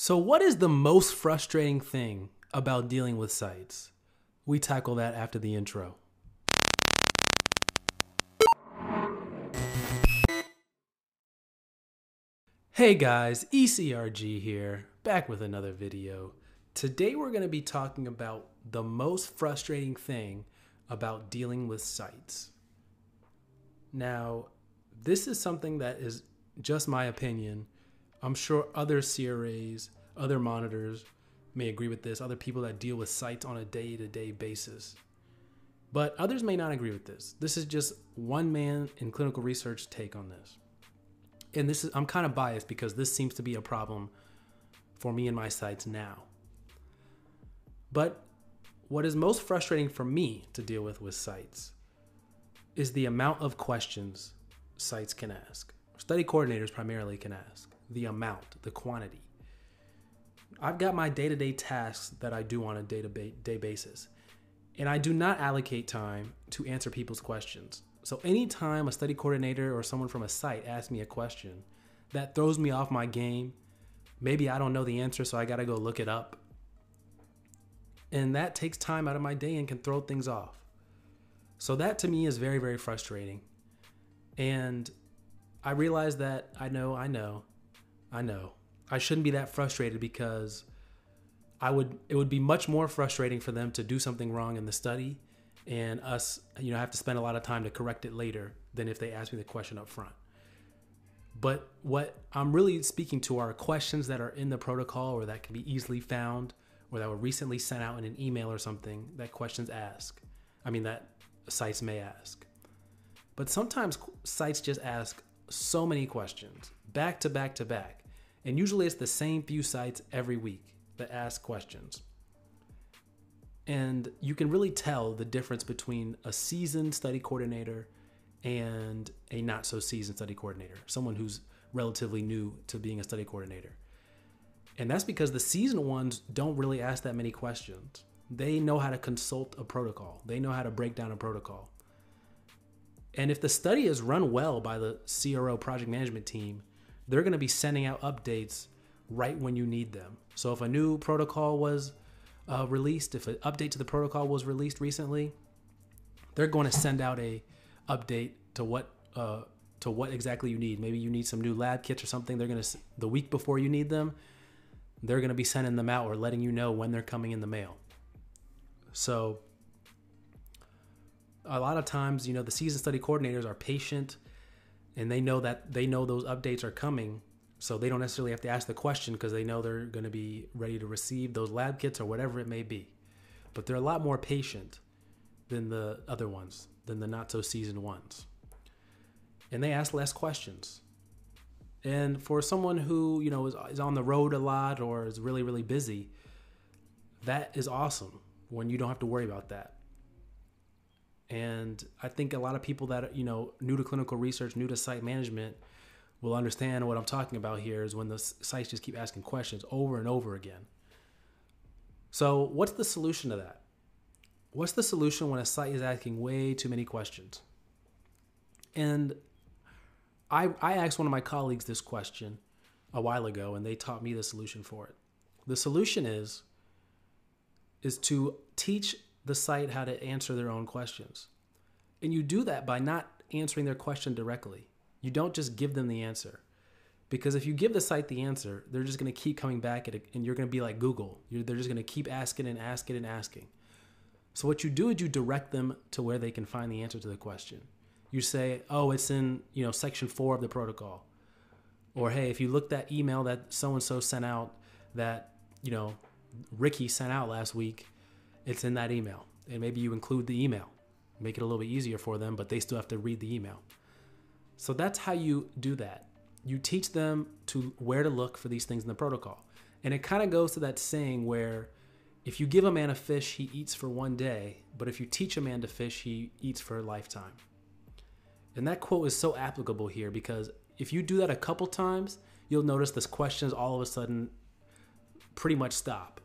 So, what is the most frustrating thing about dealing with sites? We tackle that after the intro. Hey guys, ECRG here, back with another video. Today we're going to be talking about the most frustrating thing about dealing with sites. Now, this is something that is just my opinion. I'm sure other CRAs, other monitors may agree with this, other people that deal with sites on a day to day basis. But others may not agree with this. This is just one man in clinical research take on this. And this is I'm kind of biased because this seems to be a problem for me and my sites now. But what is most frustrating for me to deal with with sites is the amount of questions sites can ask. Study coordinators primarily can ask the amount, the quantity. I've got my day to day tasks that I do on a day to day basis, and I do not allocate time to answer people's questions. So, anytime a study coordinator or someone from a site asks me a question that throws me off my game, maybe I don't know the answer, so I got to go look it up. And that takes time out of my day and can throw things off. So, that to me is very, very frustrating. And I realize that I know, I know, I know I shouldn't be that frustrated because I would it would be much more frustrating for them to do something wrong in the study and us you know have to spend a lot of time to correct it later than if they asked me the question up front. But what I'm really speaking to are questions that are in the protocol or that can be easily found or that were recently sent out in an email or something that questions ask. I mean that sites may ask. But sometimes sites just ask so many questions back to back to back and usually it's the same few sites every week that ask questions. And you can really tell the difference between a seasoned study coordinator and a not so seasoned study coordinator, someone who's relatively new to being a study coordinator. And that's because the seasoned ones don't really ask that many questions. They know how to consult a protocol, they know how to break down a protocol. And if the study is run well by the CRO project management team, they're going to be sending out updates right when you need them. So if a new protocol was uh, released, if an update to the protocol was released recently, they're going to send out a update to what uh, to what exactly you need. Maybe you need some new lab kits or something. They're going to the week before you need them, they're going to be sending them out or letting you know when they're coming in the mail. So a lot of times, you know, the season study coordinators are patient and they know that they know those updates are coming. So they don't necessarily have to ask the question because they know they're going to be ready to receive those lab kits or whatever it may be. But they're a lot more patient than the other ones than the not so seasoned ones. And they ask less questions. And for someone who you know is, is on the road a lot or is really really busy that is awesome when you don't have to worry about that and I think a lot of people that, you know, new to clinical research, new to site management will understand what I'm talking about here is when the sites just keep asking questions over and over again. So, what's the solution to that? What's the solution when a site is asking way too many questions? And I, I asked one of my colleagues this question a while ago, and they taught me the solution for it. The solution is is to teach the site how to answer their own questions. And you do that by not answering their question directly. You don't just give them the answer. Because if you give the site the answer, they're just going to keep coming back at it, and you're going to be like Google. You're, they're just going to keep asking and asking and asking. So what you do is you direct them to where they can find the answer to the question. You say, "Oh, it's in you know section four of the protocol," or "Hey, if you look that email that so and so sent out that you know Ricky sent out last week, it's in that email. And maybe you include the email, make it a little bit easier for them, but they still have to read the email. So that's how you do that. You teach them to where to look for these things in the protocol. And it kind of goes to that saying where if you give a man a fish, he eats for one day, but if you teach a man to fish, he eats for a lifetime. And that quote is so applicable here because if you do that a couple times, you'll notice this questions all of a sudden pretty much stop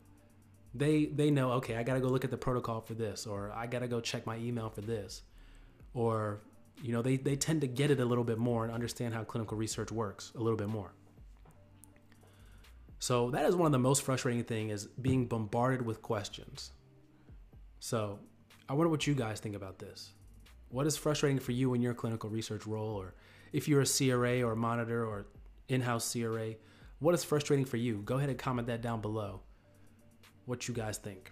they they know okay i gotta go look at the protocol for this or i gotta go check my email for this or you know they, they tend to get it a little bit more and understand how clinical research works a little bit more So that is one of the most frustrating thing is being bombarded with questions. So I wonder what you guys think about this. What is frustrating for you in your clinical research role, or if you're a CRA or a monitor or in-house CRA? What is frustrating for you? Go ahead and comment that down below. What you guys think.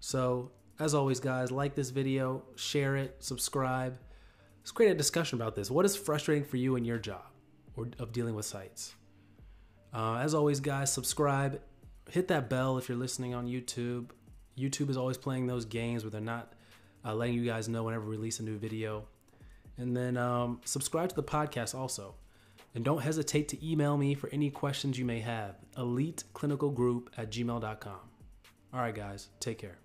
So as always, guys, like this video, share it, subscribe. Let's create a discussion about this. What is frustrating for you in your job or of dealing with sites? Uh, as always, guys, subscribe. Hit that bell if you're listening on YouTube. YouTube is always playing those games where they're not uh, letting you guys know whenever we release a new video. And then um, subscribe to the podcast also. And don't hesitate to email me for any questions you may have. EliteClinicalGroup at gmail.com. All right, guys, take care.